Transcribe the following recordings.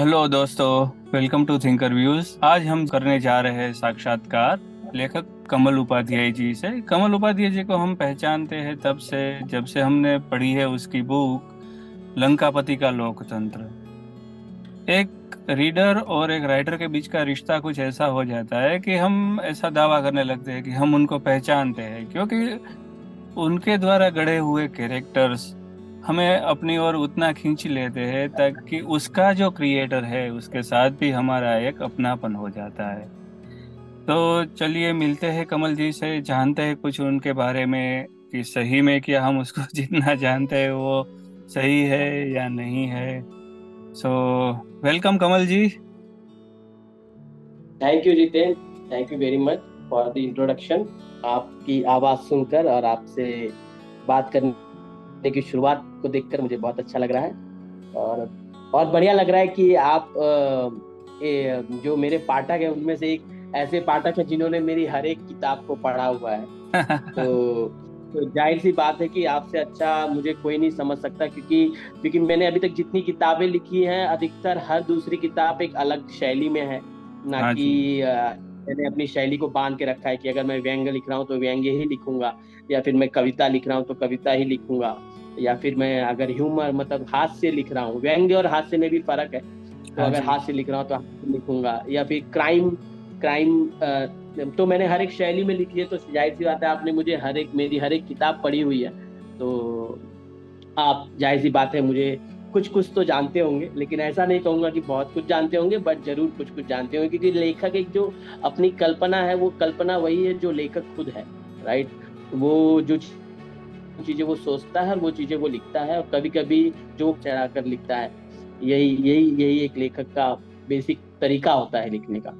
Hello दोस्तों, welcome to thinker views आज हम करने जा रहे हैं साक्षात्कार। लेखक कमल उपाध्याय जी से। कमल उपाध्याय जी को हम पहचानते हैं तब से, जब से हमने पढ़ी है उसकी बुक लंकापति का लोकतंत्र। एक रीडर और एक राइटर के बीच का रिश्ता कुछ ऐसा हो जाता है कि हम ऐसा दावा करने लगते हैं कि हम उनको पहचानते हैं, क्योंकि उनके द्वारा गढ़े हुए कैरेक्टर्स हमें अपनी ओर उतना खींच लेते हैं ताकि उसका जो क्रिएटर है, उसके साथ भी हमारा एक अपनापन हो जाता है। तो चलिए मिलते हैं कमल जी से, जानते हैं कुछ उनके बारे में कि सही में क्या हम उसको जितना जानते हैं वो सही है या नहीं है। So welcome Kamal ji. Thank you Jiten thank you very much for the introduction आपकी आवाज़ सुनकर और आपसे बात करने की शुरुआत को देखकर मुझे बहुत अच्छा लग रहा है। और और बढ़िया लग रहा है कि आप ए, जो मेरे पाठक है उनमें से एक ऐसे पाठक है जिन्होंने मेरी हर एक किताब को पढ़ा हुआ है। तो तो ज़ाहिर सी बात है कि आपसे अच्छा मुझे कोई नहीं समझ सकता क्योंकि क्योंकि मैंने अभी तक जितनी किताबें लिखी हैं अधिकतर हर दूसरी किताब एक अलग शैली में है। ना हाँ कि मैंने अपनी शैली को बाँध के रखा है कि अगर मैं व्यंग्य लिख रहा हूँ तो व्यंग्य ही लिखूँगा या फिर मैं कविता लिख रहा हूँ तो कविता ही लिखूँगा या फिर मैं अगर ह्यूमर मतलब हास्य लिख रहा हूँ व्यंग्य और हास्य में भी फ़र्क है। तो हाँ अगर हास्य लिख रहा हूँ तो हास्य लिखूँगा या फिर क्राइम क्राइम तो मैंने हर एक शैली में लिखी है तो ज़ाहिर सी बात है आपने मुझे हर एक मेरी हर एक किताब पढ़ी हुई है। तो आप ज़ाहिर सी बात है मुझे कुछ कुछ तो जानते होंगे, लेकिन ऐसा नहीं कहूँगा कि बहुत कुछ जानते होंगे बट ज़रूर कुछ कुछ जानते होंगे, क्योंकि लेखक एक जो अपनी कल्पना है, वो कल्पना वही है जो लेखक खुद है राइट वो जो चीज़ें वो सोचता है, वो चीज़ें वो लिखता है, और कभी कभी जो चढ़ा कर लिखता है, यही यही यही एक लेखक का बेसिक तरीका होता है लिखने का।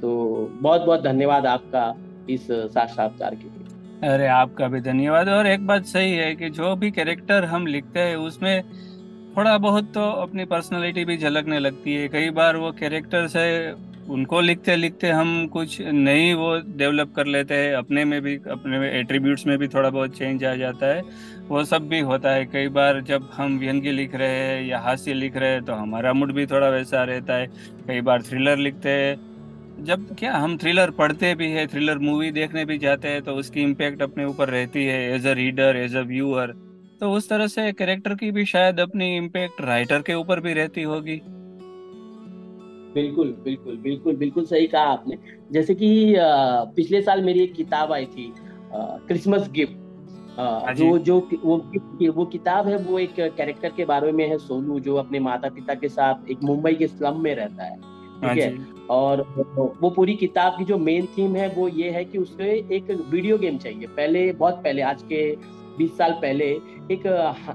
तो बहुत बहुत धन्यवाद आपका इस साक्षात्कार के लिए। अरे, आपका भी धन्यवाद, और एक बात सही है कि जो भी कैरेक्टर हम लिखते हैं, उसमें थोड़ा बहुत तो अपनी पर्सनालिटी भी झलकने लगती है। कई बार वो कैरेक्टर से उनको लिखते लिखते हम कुछ नई वो डेवलप कर लेते हैं। अपने में भी, अपने एट्रीब्यूट्स में भी थोड़ा बहुत चेंज आ जाता है। वो सब भी होता है। कई बार जब हम व्यंग्य लिख रहे हैं या हास्य लिख रहे हैं तो हमारा मूड भी थोड़ा वैसा रहता है। कई बार थ्रिलर लिखते हैं। जब क्या हम थ्रिलर पढ़ते भी है थ्रिलर मूवी देखने भी जाते हैं तो उसकी इम्पेक्ट अपने ऊपर रहती है। As a reader as a viewer तो उस तरह से कैरेक्टर की भी शायद अपनी इम्पेक्ट राइटर के ऊपर भी रहती होगी। बिल्कुल बिल्कुल बिल्कुल बिल्कुल सही कहा आपने। जैसे कि पिछले साल मेरी एक किताब आई थी क्रिसमस गिफ्ट हाँ जो। जो वो वो किताब है वो एक कैरेक्टर के बारे में है सोनू जो अपने माता पिता के साथ एक मुंबई के स्लम में रहता है ठीक हाँ है? और वो पूरी किताब की जो मेन थीम है वो ये है कि उसमें एक वीडियो गेम चाहिए। पहले बहुत पहले आज के बीस साल पहले एक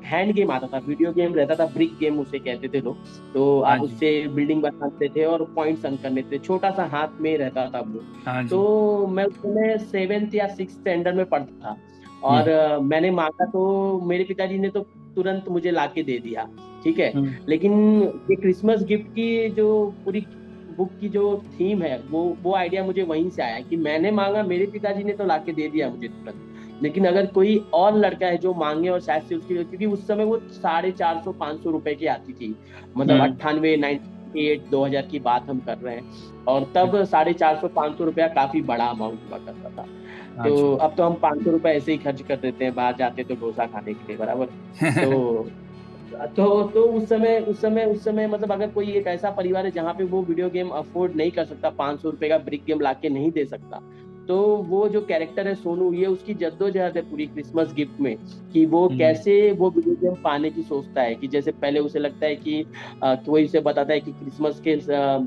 हैंड गेम आता था वीडियो गेम रहता था ब्रिक गेम उसे कहते थे लोग। तो आप हाँ उससे बिल्डिंग बनाते थे और पॉइंट अंक करने थे। छोटा सा हाथ में रहता था वो। हाँ तो मैं उसमें सेवेंथ या सिक्स स्टैंडर्ड में पढ़ता था। और हम्म। मैंने मांगा तो मेरे पिताजी ने तो तुरंत मुझे ला के दे दिया ठीक है? हम्म। लेकिन ये क्रिसमस गिफ्ट की जो पूरी बुक की जो थीम है वो वो आइडिया मुझे वहीं से आया कि मैंने मांगा मेरे पिताजी ने तो ला के दे दिया मुझे तुरंत। लेकिन अगर कोई और लड़का है जो मांगे और शायद से उसकी क्योंकि उस समय वो साढ़े चार सौ पाँच सौ रुपए की आती थी मतलब हम्म। अट्ठानवे नाइनटी एट दो हज़ार की बात हम कर रहे हैं और तब। साढ़े चार सौ पाँच सौ रुपया काफ़ी बड़ा अमाउंट हुआ करता था तो अच्छा। अब तो हम पाँच सौ रुपए ऐसे ही खर्च कर देते हैं बाहर जाते तो डोसा खाने के लिए बराबर तो तो तो उस समय उस समय उस समय मतलब अगर कोई एक ऐसा परिवार है जहाँ पे वो वीडियो गेम अफोर्ड नहीं कर सकता पाँच सौ रुपए का ब्रिक गेम ला के नहीं दे सकता तो वो जो कैरेक्टर है सोनू ये उसकी जद्दोजहद है पूरी क्रिसमस गिफ्ट में कि वो हम्म। कैसे वो वीडियो गेम पाने की सोचता है कि जैसे पहले उसे लगता है कि कोई उसे बताता है कि क्रिसमस के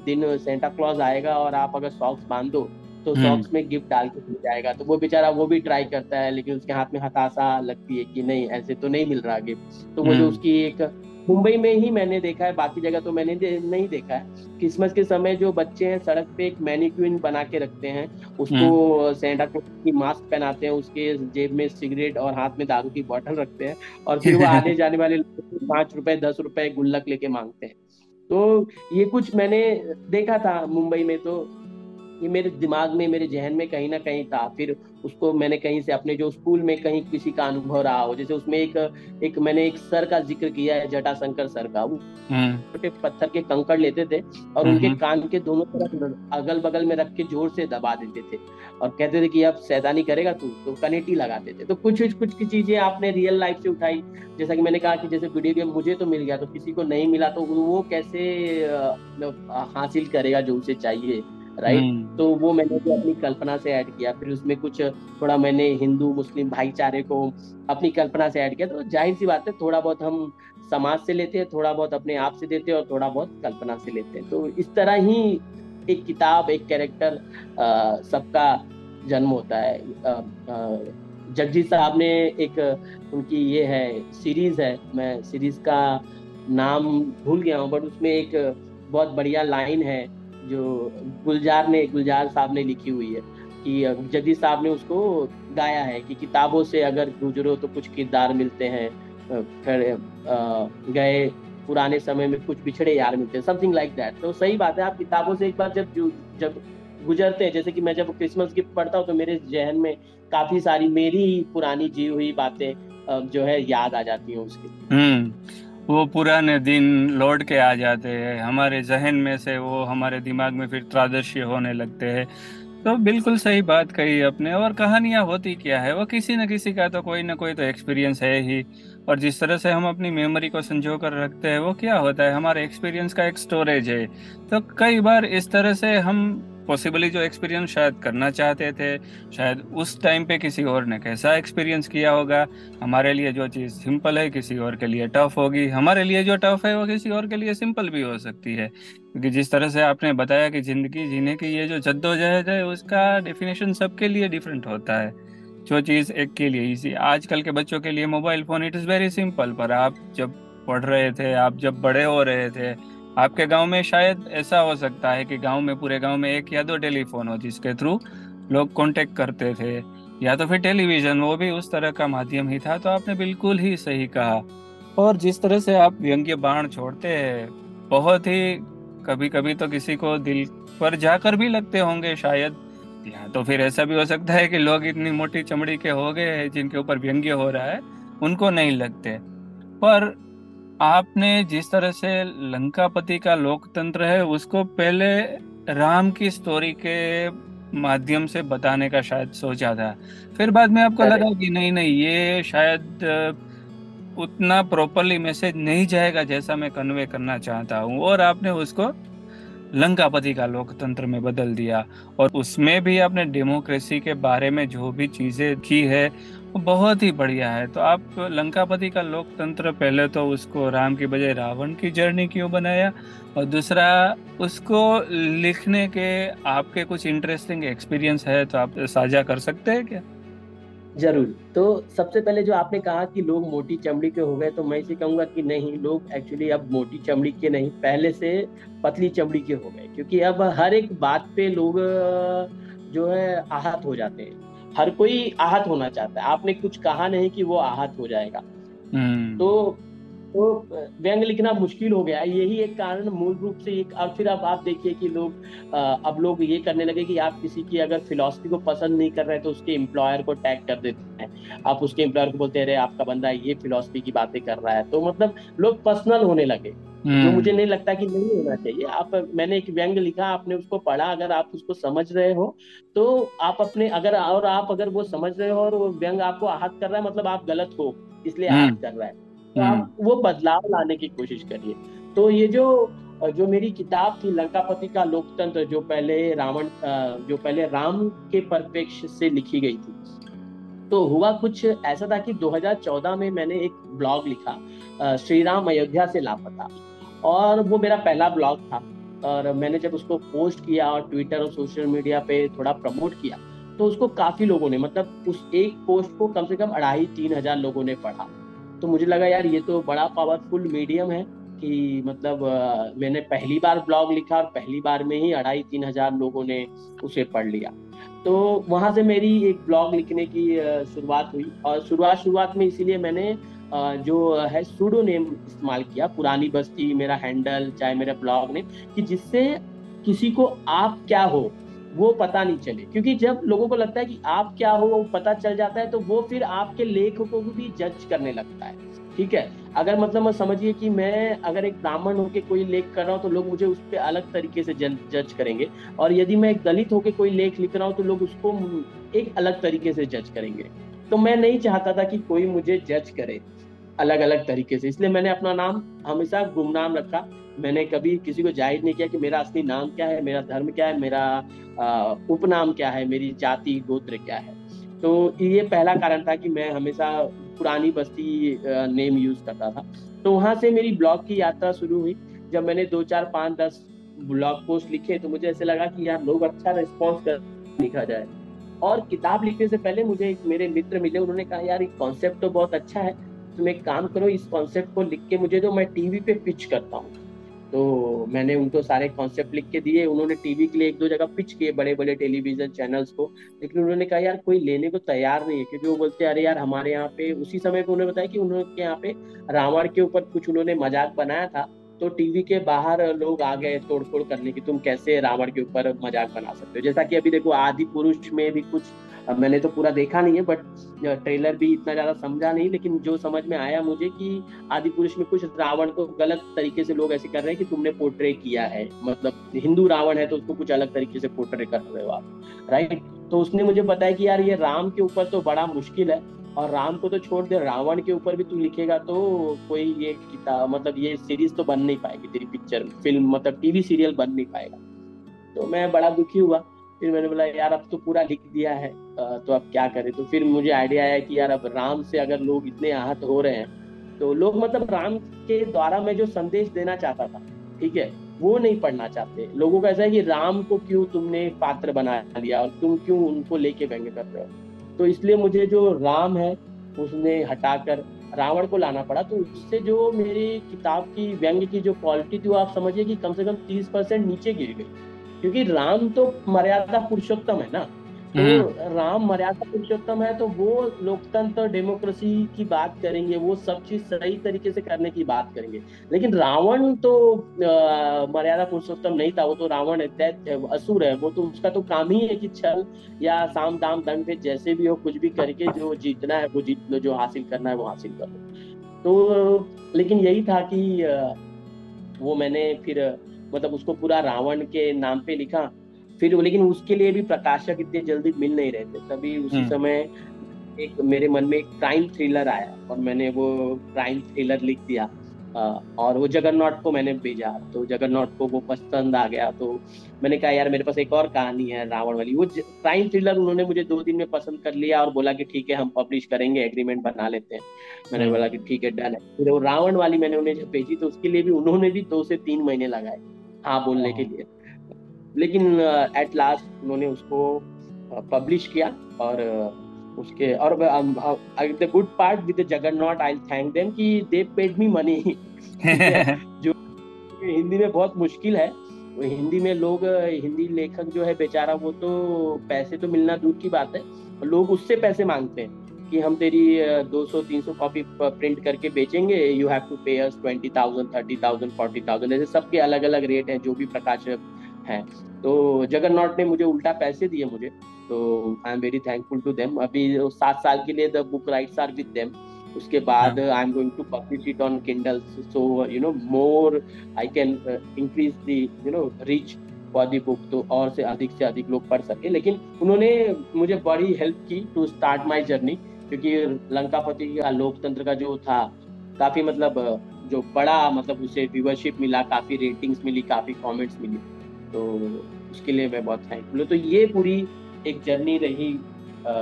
दिन सेंटा क्लॉज आएगा और आप अगर सॉक्स बाँध दो तो सॉक्स हम्म। में गिफ्ट डाल के मिल जाएगा तो वो बेचारा वो भी ट्राई करता है लेकिन उसके हाथ में हताशा लगती है कि नहीं ऐसे तो नहीं मिल रहा गिफ्ट तो वो जो हम्म। उसकी एक मुंबई में ही मैंने देखा है बाकी जगह तो मैंने दे, नहीं देखा है। क्रिसमस के समय जो बच्चे हैं सड़क पे एक मैनिक्विन बना के रखते हैं उसको सेंटा क्लॉज की मास्क पहनाते हैं उसके जेब में सिगरेट और हाथ में दारू की बॉटल रखते हैं और फिर वो आने जाने वाले पाँच रुपए दस रुपए गुल्लक लेके मांगते हैं। तो ये कुछ मैंने देखा था मुंबई में तो ये मेरे दिमाग में मेरे जहन में कहीं ना कहीं था। फिर उसको मैंने कहीं से अपने जो स्कूल में कहीं किसी का अनुभव रहा हो जैसे उसमें एक एक मैंने एक सर का ज़िक्र किया है जटाशंकर सर का। वो हम्म। छोटे पत्थर के कंकड़ लेते थे और उनके हम्म। कान के दोनों तरफ़ अगल बगल में रख के ज़ोर से दबा देते थे और कहते थे कि अब सैदानी करेगा तू तो कनेटी लगाते थे। तो कुछ कुछ की चीज़ें आपने रियल लाइफ से उठाई। जैसा कि मैंने कहा कि जैसे वीडियो गेम मुझे तो मिल गया तो किसी को नहीं मिला तो वो कैसे हासिल करेगा जो उसे चाहिए? Right hmm. तो वो मैंने भी अपनी कल्पना से ऐड किया। फिर उसमें कुछ थोड़ा मैंने हिंदू मुस्लिम भाईचारे को अपनी कल्पना से ऐड किया। तो ज़ाहिर सी बात है थोड़ा बहुत हम समाज से लेते हैं थोड़ा बहुत अपने आप से देते हैं और थोड़ा बहुत कल्पना से लेते हैं। तो इस तरह ही एक किताब एक कैरेक्टर सबका जन्म होता है। जगजी साहब ने एक उनकी ये है सीरीज़ है। मैं सीरीज़ का नाम भूल गया हूँ बट उसमें एक बहुत बढ़िया लाइन है। जो गुलजार ने, गुलजार साहब ने लिखी हुई है कि जगदीश साहब ने उसको गाया है कि किताबों से अगर गुजरो तो कुछ किरदार मिलते हैं फिर गए पुराने समय में कुछ बिछड़े यार मिलते हैं समथिंग लाइक दैट तो सही बात है, आप किताबों से एक बार जब जब गुजरते हैं, जैसे कि मैं जब क्रिसमस गिफ्ट पढ़ता हूँ तो मेरे जहन में काफ़ी सारी मेरी पुरानी जी हुई बातें जो है याद आ जाती हैं उसकी। हम्म। वो पुराने दिन लौट के आ जाते हैं। हमारे जहन में से वो हमारे दिमाग में फिर त्रादृश्य होने लगते हैं। तो बिल्कुल सही बात कही अपने और कहानियाँ होती क्या है? वो किसी न किसी का तो कोई ना कोई तो एक्सपीरियंस है ही। और जिस तरह से हम अपनी मेमोरी को संजो कर रखते हैं, वो क्या होता है? हमारे एक्सपीरियंस का एक स्टोरेज है। तो कई बार इस तरह से हम पॉसिबली जो एक्सपीरियंस शायद करना चाहते थे, शायद उस टाइम पे किसी और ने कैसा एक्सपीरियंस किया होगा? हमारे लिए जो चीज़ सिंपल है, किसी और के लिए टफ होगी। हमारे लिए जो टफ है, वो किसी और के लिए सिंपल भी हो सकती है। क्योंकि जिस तरह से आपने बताया कि ज़िंदगी जीने की ये जो जद्दोजहद है, उसका डेफिनेशन सबके लिए डिफरेंट होता है। जो चीज़ एक के लिए इसी आजकल के बच्चों के लिए mobile phone it is very simple पर आप जब पढ़ रहे थे, आप जब बड़े हो रहे थे आपके गाँव में शायद ऐसा हो सकता है कि गाँव में, पूरे गाँव में एक या दो टेलीफोन हो जिसके थ्रू लोग कांटेक्ट करते थे। या तो फिर टेलीविज़न, वो भी उस तरह का माध्यम ही था तो आपने बिल्कुल ही सही कहा। और जिस तरह से आप व्यंग्य बाण छोड़ते हैं, बहुत ही कभी कभी तो किसी को दिल पर जाकर भी लगते होंगे शायद। या तो फिर ऐसा भी हो सकता है कि लोग इतनी मोटी चमड़ी के हो गए हैं, जिनके ऊपर व्यंग्य हो रहा है, उनको नहीं लगते। पर आपने जिस तरह से लंकापति का लोकतंत्र है उसको पहले राम की स्टोरी के माध्यम से बताने का शायद सोचा था। फिर बाद में आपको लगा कि नहीं नहीं ये शायद उतना प्रॉपरली मैसेज नहीं जाएगा जैसा मैं कन्वे करना चाहता हूँ। और आपने उसको लंकापति का लोकतंत्र में बदल दिया। और उसमें भी आपने डेमोक्रेसी के बारे में जो भी चीज़ें की है बहुत ही बढ़िया है। तो आप लंकापति का लोकतंत्र पहले तो उसको राम की बजाय रावण की जर्नी क्यों बनाया? और दूसरा, उसको लिखने के आपके कुछ इंटरेस्टिंग एक्सपीरियंस है तो आप साझा कर सकते हैं क्या? ज़रूर। तो सबसे पहले जो आपने कहा कि लोग मोटी चमड़ी के हो गए तो मैं इसे कहूँगा कि नहीं, लोग एक्चुअली अब मोटी चमड़ी के नहीं, पहले से पतली चमड़ी के हो गए। क्योंकि अब हर एक बात पे लोग, जो है, आहत हो जाते हैं। हर कोई आहत होना चाहता है आपने कुछ कहा नहीं कि वो आहत हो जाएगा हम्म। तो तो व्यंग लिखना मुश्किल हो गया। यही एक कारण मूल रूप से एक और फिर अब आप देखिए कि लोग अब लोग ये करने लगे कि आप किसी की अगर फिलोसफी को पसंद नहीं कर रहे तो उसके एम्प्लॉयर को टैग कर देते हैं। आप उसके एम्प्लॉयर को बोलते रहे आपका बंदा ये फिलोसफी की बातें कर रहा है। तो मतलब लोग पर्सनल होने लगे। जो हम्म। मुझे नहीं लगता कि नहीं होना चाहिए। आप मैंने एक व्यंग लिखा आपने उसको पढ़ा अगर आप उसको समझ रहे हो तो आप अपने अगर और आप अगर वो समझ रहे हो और वो व्यंग आपको आहत कर रहा है मतलब आप गलत हो इसलिए आहत हम्म। कर रहा है। तो आप हम्म। वो बदलाव लाने की कोशिश करिए। तो ये जो जो मेरी किताब थी लंकापति का लोकतंत्र जो पहले रावण जो पहले राम के परिप्रेक्ष्य से लिखी गई थी। तो हुआ कुछ ऐसा था कि 2014 में मैंने एक ब्लॉग लिखा श्री राम अयोध्या से लापता। और वो मेरा पहला ब्लॉग था। और मैंने जब उसको पोस्ट किया और ट्विटर और सोशल मीडिया पे थोड़ा प्रमोट किया तो उसको काफ़ी लोगों ने मतलब उस एक पोस्ट को कम से कम अढ़ाई तीन हज़ार लोगों ने पढ़ा। तो मुझे लगा, यार, ये तो बड़ा पावरफुल मीडियम है कि मतलब मैंने पहली बार ब्लॉग लिखा और पहली बार में ही अढ़ाई तीन हज़ार लोगों ने उसे पढ़ लिया। तो वहाँ से मेरी एक ब्लॉग लिखने की शुरुआत हुई और शुरुआत शुरुआत में इसीलिए मैंने जो है सूडो नेम इस्तेमाल किया, पुरानी बस्ती, मेरा हैंडल चाहे मेरा ब्लॉग ने कि जिससे किसी को आप क्या हो वो पता नहीं चले। क्योंकि जब लोगों को लगता है कि आप क्या हो, वो पता चल जाता है तो वो फिर आपके लेख को भी जज करने लगता है। ठीक है? अगर मतलब मैं समझिए कि मैं अगर एक ब्राह्मण होकर कोई लेख कर रहा हूँ तो लोग मुझे उस पर अलग तरीके से जज करेंगे। और यदि मैं एक दलित होकर कोई लेख लिख रहा हूँ तो लोग उसको एक अलग तरीके से जज करेंगे। तो मैं नहीं चाहता था कि कोई मुझे जज करे। अलग अलग तरीके से। इसलिए मैंने अपना नाम हमेशा गुमनाम रखा। मैंने कभी किसी को ज़ाहिर नहीं किया कि मेरा असली नाम क्या है, मेरा धर्म क्या है, मेरा उपनाम क्या है, मेरी जाति, गोत्र क्या है। तो ये पहला कारण था कि मैं हमेशा पुरानी बस्ती नेम यूज़ करता था। तो वहाँ से मेरी ब्लॉग की यात्रा शुरू हुई। जब मैंने दो, चार, पाँच, दस ब्लॉग पोस्ट लिखे तो मुझे ऐसे लगा कि यार लोग अच्छा रिस्पॉन्स कर, लिखा जाए। और किताब लिखने से पहले मुझे मेरे मित्र मिले, उन्होंने कहा, यार, ये कॉन्सेप्ट तो बहुत अच्छा है। तुम एक काम करो, इस कॉन्सेप्ट को लिख के मुझे दो, मैं टीवी पे पिच करता हूँ। तो मैंने उनको सारे कॉन्सेप्ट लिख के दिए, उन्होंने टीवी के लिए एक दो जगह पिच किए बड़े बड़े टेलीविज़न चैनल्स को। लेकिन उन्होंने कहा, यार, कोई लेने को तैयार नहीं है, क्योंकि वो बोलते अरे यार, हमारे यहाँ पे, उसी समय पे उन्होंने बताया कि उन्होंने यहाँ पे रावण के ऊपर कुछ उन्होंने मज़ाक बनाया था। तो टीवी के बाहर लोग आ गए तोड़फोड़ करने की, तुम कैसे रावण के ऊपर मज़ाक बना सकते हो? जैसा कि अभी देखो, आदि पुरुष में भी कुछ अब मैंने तो पूरा देखा नहीं है बट ट्रेलर भी इतना ज़्यादा समझा नहीं, लेकिन जो समझ में आया मुझे कि आदि पुरुष में कुछ रावण को गलत तरीके से लोग ऐसे कर रहे हैं कि तुमने पोर्ट्रे किया है। मतलब हिंदू रावण है तो उसको कुछ अलग तरीके से पोर्ट्रे कर रहे हो आप राइट तो उसने मुझे बताया कि यार ये राम के ऊपर तो बड़ा मुश्किल है, और राम को तो छोड़ दे, रावण के ऊपर भी तू लिखेगा तो कोई ये किताब मतलब ये सीरीज़ तो बन नहीं पाएगी तेरी पिक्चर फ़िल्म मतलब टीवी सीरियल बन नहीं पाएगा। तो मैं बड़ा दुखी हुआ। फिर मैंने बोला, यार, अब तो पूरा लिख दिया है तो अब क्या करें? तो फिर मुझे आइडिया आया कि, यार, अब राम से अगर लोग इतने आहत हो रहे हैं तो लोग मतलब राम के द्वारा मैं जो संदेश देना चाहता था, ठीक है, वो नहीं पढ़ना चाहते। लोगों का ऐसा है कि राम को क्यों तुमने पात्र बना लिया और तुम क्यों उनको लेके व्यंग कर रहे हो? तो इसलिए मुझे जो राम है, उसने हटाकर रावण को लाना पड़ा। तो उससे जो मेरी किताब की व्यंग की जो क्वालिटी थी, वो आप समझिए कि कम से कम तीस परसेंट नीचे गिर गई। क्योंकि राम तो मर्यादा पुरुषोत्तम है ना। तो हम्म। राम मर्यादा पुरुषोत्तम है तो वो लोकतंत्र डेमोक्रेसी की बात करेंगे वो सब चीज़ सही तरीके से करने की बात करेंगे। लेकिन रावण तो मर्यादा पुरुषोत्तम नहीं था वो तो रावण असुर है वो तो उसका तो काम ही है कि छल या साम दाम दंड पे जैसे भी हो कुछ भी करके जो जीतना है वो जीत लो जो हासिल करना है वो हासिल कर लो। तो लेकिन यही था कि वो मैंने फिर मतलब उसको पूरा रावण के नाम पे लिखा। फिर लेकिन उसके लिए भी प्रकाशक इतने जल्दी मिल नहीं रहे थे। तभी उसी हम्म। समय एक मेरे मन में एक क्राइम थ्रिलर आया और मैंने वो क्राइम थ्रिलर लिख दिया। और वो जगन्नाथ को मैंने भेजा। तो जगन्नाथ को वो पसंद आ गया। तो मैंने कहा यार मेरे पास एक और कहानी है रावण वाली। वो क्राइम थ्रिलर उन्होंने मुझे दो दिन में पसंद कर लिया और बोला कि ठीक है हम पब्लिश करेंगे एग्रीमेंट बना लेते हैं। मैंने हम्म। बोला कि ठीक है डन है। फिर वो रावण वाली मैंने उन्हें जब भेजी तो उसके लिए भी उन्होंने भी दो से तीन महीने लगाए। हाँ बोलने के लिए। लेकिन एट लास्ट उन्होंने उसको पब्लिश किया और उसके और the good part with Jagannath I thank them कि दे पेड मी मनी जो हिंदी में बहुत मुश्किल है। हिंदी में लोग हिंदी लेखक जो है बेचारा वो तो पैसे तो मिलना दूर की बात है। लोग उससे पैसे मांगते हैं। कि हम तेरी 200-300 कॉपी प्रिंट करके बेचेंगे you have to pay us twenty thousand thirty thousand forty thousand ऐसे सबके अलग अलग रेट हैं जो भी प्रकाशक हैं। तो जगन्नाथ ने मुझे उल्टा पैसे दिए मुझे तो I am very thankful to them अभी सात साल के लिए the book rights are with them उसके बाद I am going to publish it on Kindle so you know more I can increase the you know reach for the book तो और से अधिक से अधिक लोग पढ़ सके। लेकिन उन्होंने मुझे बड़ी हेल्प की टू स्टार्ट माई जर्नी क्योंकि लंकापति का लोकतंत्र का जो था काफ़ी मतलब जो बड़ा मतलब उसे व्यूवरशिप मिला काफ़ी रेटिंग्स मिली काफ़ी कमेंट्स मिली। तो उसके लिए मैं बहुत थैंकफुल हूँ। तो ये पूरी एक जर्नी रही आ,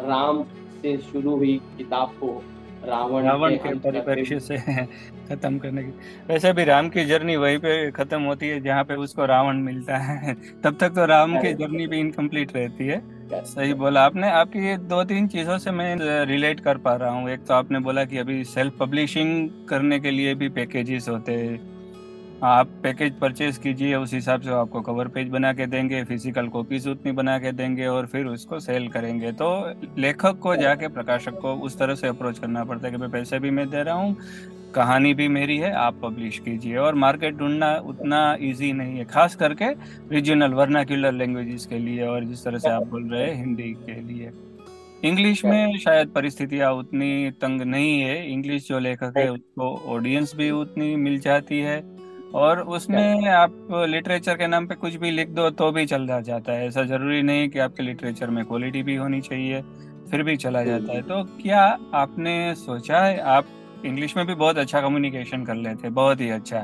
राम से शुरू हुई किताब को रावण रावण के परिप्रेक्ष्य से। खत्म करने की। वैसे भी राम की जर्नी वहीं पे खत्म होती है जहाँ पे उसको रावण मिलता है। तब तक तो राम की जर्नी भी इनकम्प्लीट रहती है। सही बोला आपने। आपकी दो तीन चीज़ों से मैं रिलेट कर पा रहा हूँ। एक तो आपने बोला कि अभी सेल्फ पब्लिशिंग करने के लिए भी पैकेजेस होते हैं। आप पैकेज परचेज कीजिए, उस हिसाब से आपको कवर पेज बना के देंगे फ़िज़िकल कॉपीज उतनी बना के देंगे और फिर उसको सेल करेंगे। तो लेखक को जाके प्रकाशक को उस तरह से अप्रोच करना पड़ता है कि भाई पैसे भी मैं दे रहा हूँ कहानी भी मेरी है आप पब्लिश कीजिए। और मार्केट ढूंढना उतना इजी नहीं है खास करके रीजनल वर्नाक्यूलर लैंग्वेजेस के लिए और जिस तरह से आप बोल रहे हैं हिंदी के लिए। इंग्लिश में शायद परिस्थितियाँ उतनी तंग नहीं है। इंग्लिश जो लेखक है उसको ऑडियंस भी उतनी मिल जाती है। और उसमें आप लिटरेचर के नाम पे कुछ भी लिख दो तो भी चल जाता है। ऐसा ज़रूरी नहीं कि आपके लिटरेचर में क्वालिटी भी होनी चाहिए फिर भी चला जाता है। तो क्या आपने सोचा है आप इंग्लिश में भी बहुत अच्छा कम्युनिकेशन कर लेते हैं बहुत ही अच्छा।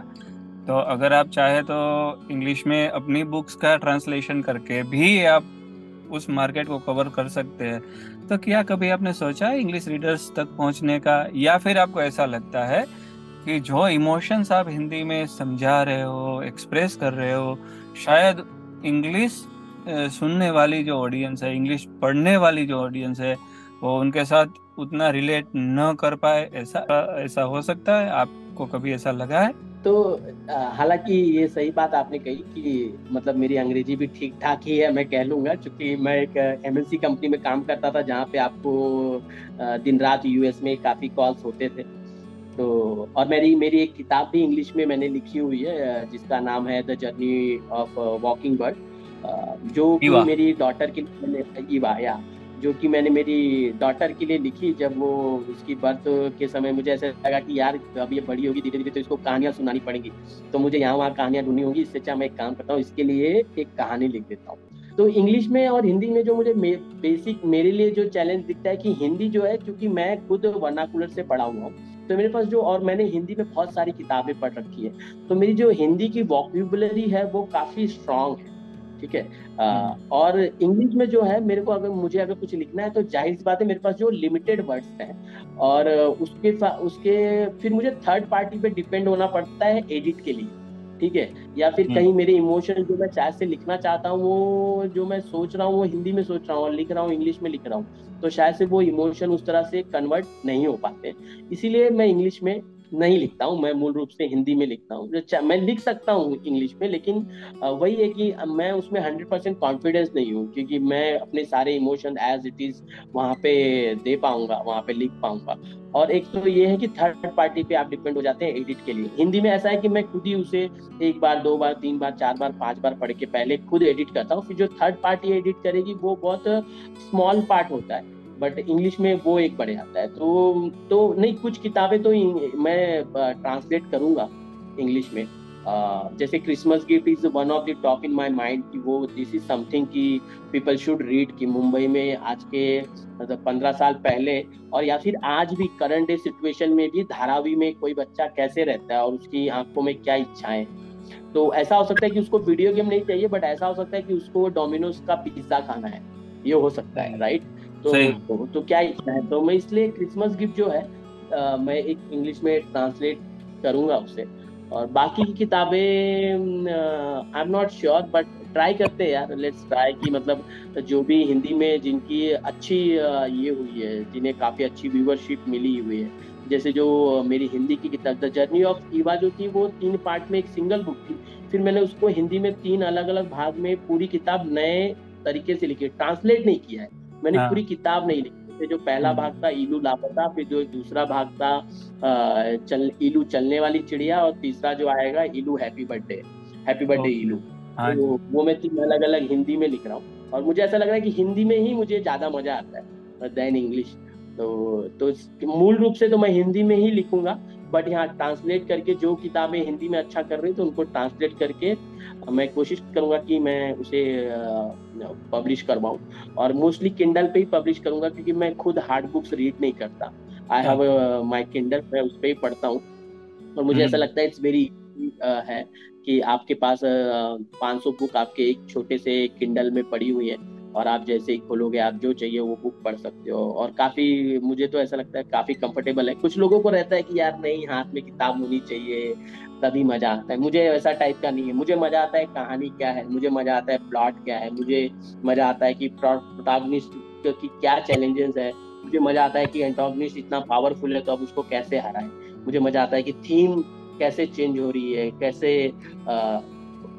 तो अगर आप चाहे तो इंग्लिश में अपनी बुक्स का ट्रांसलेशन करके भी आप उस मार्केट को कवर कर सकते हैं। तो क्या कभी आपने सोचा है इंग्लिश रीडर्स तक पहुँचने का? या फिर आपको ऐसा लगता है कि जो इमोशंस आप हिंदी में समझा रहे हो एक्सप्रेस कर रहे हो, शायद इंग्लिश सुनने वाली जो ऑडियंस है इंग्लिश पढ़ने वाली जो ऑडियंस है वो उनके साथ उतना रिलेट न कर पाए ऐसा ऐसा हो सकता है? आपको कभी ऐसा लगा है? तो हालाँकि ये सही बात आपने कही कि मतलब मेरी अंग्रेज़ी भी ठीक ठाक ही है मैं कह लूँगा क्योंकि मैं एक एमएनसी कंपनी में काम करता था जहाँ पे आपको दिन रात यूएस में काफ़ी कॉल्स होते थे। तो और मेरी मेरी एक किताब भी इंग्लिश में मैंने लिखी हुई है जिसका नाम है the journey of walking bird जो मेरी डॉटर की मैंने या जो कि मैंने मेरी डॉटर के लिए लिखी जब वो उसकी बर्थ के समय मुझे ऐसा लगा कि यार, अब ये बड़ी होगी धीरे धीरे तो इसको कहानियाँ सुनानी पड़ेंगी। तो मुझे यहाँ वहाँ कहानियाँ ढूंढनी होगी, इससे अच्छा मैं एक काम करता हूँ, इसके लिए एक कहानी लिख देता हूँ। तो इंग्लिश में और हिंदी में जो मुझे बेसिक मेरे लिए जो चैलेंज दिखता है कि हिंदी जो है क्योंकि मैं खुद वर्नाकुलर से पढ़ा हुआ हूँ तो मेरे पास जो और मैंने हिंदी में बहुत सारी किताबें पढ़ रखी है। तो मेरी जो हिंदी की वॉक्यूबलरी है, वो काफ़ी स्ट्रांग है। ठीक है हम्म। और इंग्लिश में जो है मेरे को अगर मुझे अगर कुछ लिखना है तो ज़ाहिर सी बात है मेरे पास जो लिमिटेड वर्ड्स हैं और उसके उसके फिर मुझे थर्ड पार्टी पे डिपेंड होना पड़ता है एडिट के लिए ठीक है या फिर हम्म। कहीं मेरे इमोशन जो मैं शायद से लिखना चाहता हूँ वो जो मैं सोच रहा हूँ वो हिंदी में सोच रहा हूँ और लिख रहा हूँ इंग्लिश में लिख रहा हूँ तो शायद से वो इमोशन उस तरह से कन्वर्ट नहीं हो पाते इसीलिए मैं इंग्लिश में नहीं लिखता हूँ, मैं मूल रूप से हिंदी में लिखता हूँ। मैं लिख सकता हूँ इंग्लिश में, लेकिन वही है कि मैं उसमें हंड्रेड परसेंट कॉन्फिडेंस नहीं हूँ, क्योंकि मैं अपने सारे इमोशन एज इट इज़ वहाँ पे दे पाऊँगा, वहाँ पे लिख पाऊँगा। और एक तो ये है कि थर्ड पार्टी पे आप डिपेंड हो जाते हैं एडिट के लिए। हिंदी में ऐसा है कि मैं खुद ही उसे एक बार, दो बार, तीन बार, चार बार, पाँच बार पढ़ के पहले खुद एडिट करता हूँ, फिर जो थर्ड पार्टी एडिट करेगी वो बहुत स्मॉल पार्ट होता है। बट इंग्लिश में वो एक बढ़ जाता है। तो तो नहीं कुछ किताबें तो मैं ट्रांसलेट करूँगा इंग्लिश में। Uh, जैसे Christmas gift is one of the top in my mind कि वो दिस इज़ समथिंग कि पीपल शुड रीड कि मुंबई में आज के मतलब पंद्रह साल पहले और या फिर आज भी करंट डे सिचुएशन में भी धारावी में कोई बच्चा कैसे रहता है और उसकी आँखों में क्या इच्छाएँ। तो ऐसा हो सकता है कि उसको वीडियो गेम नहीं चाहिए बट ऐसा हो सकता है कि उसको डोमिनोज का पिज्जा खाना है। ये हो सकता है राइट तो, तो क्या इच्छा है? तो मैं इसलिए क्रिसमस गिफ्ट जो है आ, मैं एक इंग्लिश में ट्रांसलेट करूँगा उसे। और बाकी की किताबें I am not sure but try करते हैं यार। लेट्स ट्राई की मतलब जो भी हिंदी में जिनकी अच्छी ये हुई है जिन्हें काफ़ी अच्छी व्यूवरशिप मिली हुई है। जैसे जो मेरी हिंदी की किताब द जर्नी ऑफ़ ईवा जो थी वो तीन पार्ट में एक सिंगल बुक थी। फिर मैंने उसको हिंदी में तीन अलग अलग भाग में पूरी किताब नए तरीके से लिखी। ट्रांसलेट नहीं किया है। मैंने हाँ. पूरी किताब नहीं लिखी। जो पहला हम्म। भाग था इलू लापता फिर जो दूसरा भाग था चल इलू चलने वाली चिड़िया और तीसरा जो आएगा इलू हैप्पी बर्थडे। हैप्पी बर्थडे इलू तो वो मैं तीन अलग अलग हिंदी में लिख रहा हूँ। और मुझे ऐसा लग रहा है कि हिंदी में ही मुझे ज़्यादा मज़ा आता है देन इंग्लिश। तो तो मूल रूप से तो मैं हिंदी में ही लिखूँगा। बट यहाँ ट्रांसलेट करके जो किताबें हिंदी में अच्छा कर रही तो उनको ट्रांसलेट करके मैं कोशिश करूँगा कि मैं उसे पब्लिश करवाऊँ। और मोस्टली किंडल पे ही पब्लिश करूँगा क्योंकि मैं खुद हार्ड बुक्स रीड नहीं करता। आई हैव माई किंडल मैं उस पर ही पढ़ता हूँ। और मुझे ऐसा हम्म। लगता है इट्स वेरी है कि आपके पास पाँच सौ बुक आपके एक छोटे से किंडल में पड़ी हुई है। और आप जैसे ही खोलोगे आप जो चाहिए वो बुक पढ़ सकते हो। और काफ़ी मुझे तो ऐसा लगता है काफ़ी कंफर्टेबल है। कुछ लोगों को रहता है कि यार नहीं हाथ में किताब होनी चाहिए तभी मज़ा आता है। मुझे वैसा टाइप का नहीं है। मुझे मज़ा आता है कहानी क्या है मुझे मज़ा आता है प्लॉट क्या है मुझे मज़ा आता है कि प्रोटागनिस्ट की क्या चैलेंजेस है। मुझे मज़ा आता है कि एंटोगनिस्ट इतना पावरफुल है तो अब उसको कैसे हराए। मुझे मज़ा आता है कि थीम कैसे चेंज हो रही है कैसे आ,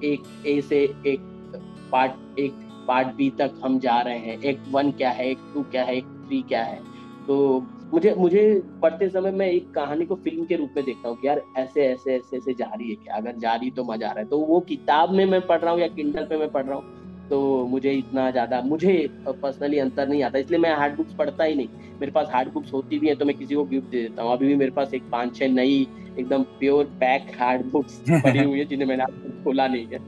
एक ए से एक पार्ट एक पार्ट बी तक हम जा रहे हैं। एक वन क्या है, एक टू क्या है, एक थ्री क्या है। तो मुझे मुझे पढ़ते समय मैं एक कहानी को फ़िल्म के रूप में देखता हूँ कि यार ऐसे ऐसे ऐसे ऐसे जा रही है क्या? अगर जा रही तो मज़ा आ रहा है। तो वो किताब में मैं पढ़ रहा हूँ या किंडल पे मैं पढ़ रहा हूँ तो मुझे इतना ज़्यादा मुझे पर्सनली अंतर नहीं आता इसलिए मैं हार्ड बुक्स पढ़ता ही नहीं। मेरे पास हार्ड बुक्स होती भी है तो मैं किसी को गिफ्ट दे देता हूँ। अभी भी मेरे पास एक पाँच छह नई एकदम प्योर पैक हार्ड बुक्स पड़ी हुई है जिन्हें मैंने खोला नहीं है।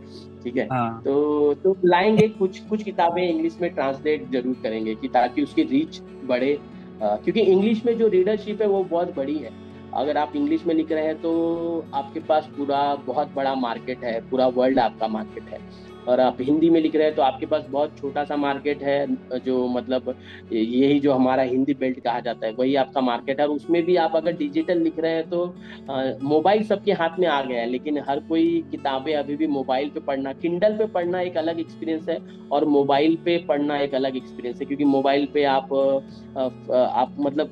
ठीक है? हाँ. तो तो लाएँगे कुछ कुछ किताबें इंग्लिश में ट्रांसलेट ज़रूर करेंगे कि ताकि उसकी रीच बढ़े। क्योंकि इंग्लिश में जो रीडरशिप है वो बहुत बड़ी है। अगर आप इंग्लिश में लिख रहे हैं तो आपके पास पूरा बहुत बड़ा मार्केट है पूरा वर्ल्ड आपका मार्केट है। और आप हिंदी में लिख रहे हैं तो आपके पास बहुत छोटा सा मार्केट है, जो मतलब यही जो हमारा हिंदी बेल्ट कहा जाता है, वही आपका मार्केट है। और उसमें भी आप अगर डिजिटल लिख रहे हैं तो मोबाइल सबके हाथ में आ गया है, लेकिन हर कोई किताबें अभी भी मोबाइल पे पढ़ना किंडल पे पढ़ना एक अलग एक्सपीरियंस है, और मोबाइल पे पढ़ना एक अलग एक्सपीरियंस है, क्योंकि मोबाइल पे आप आप मतलब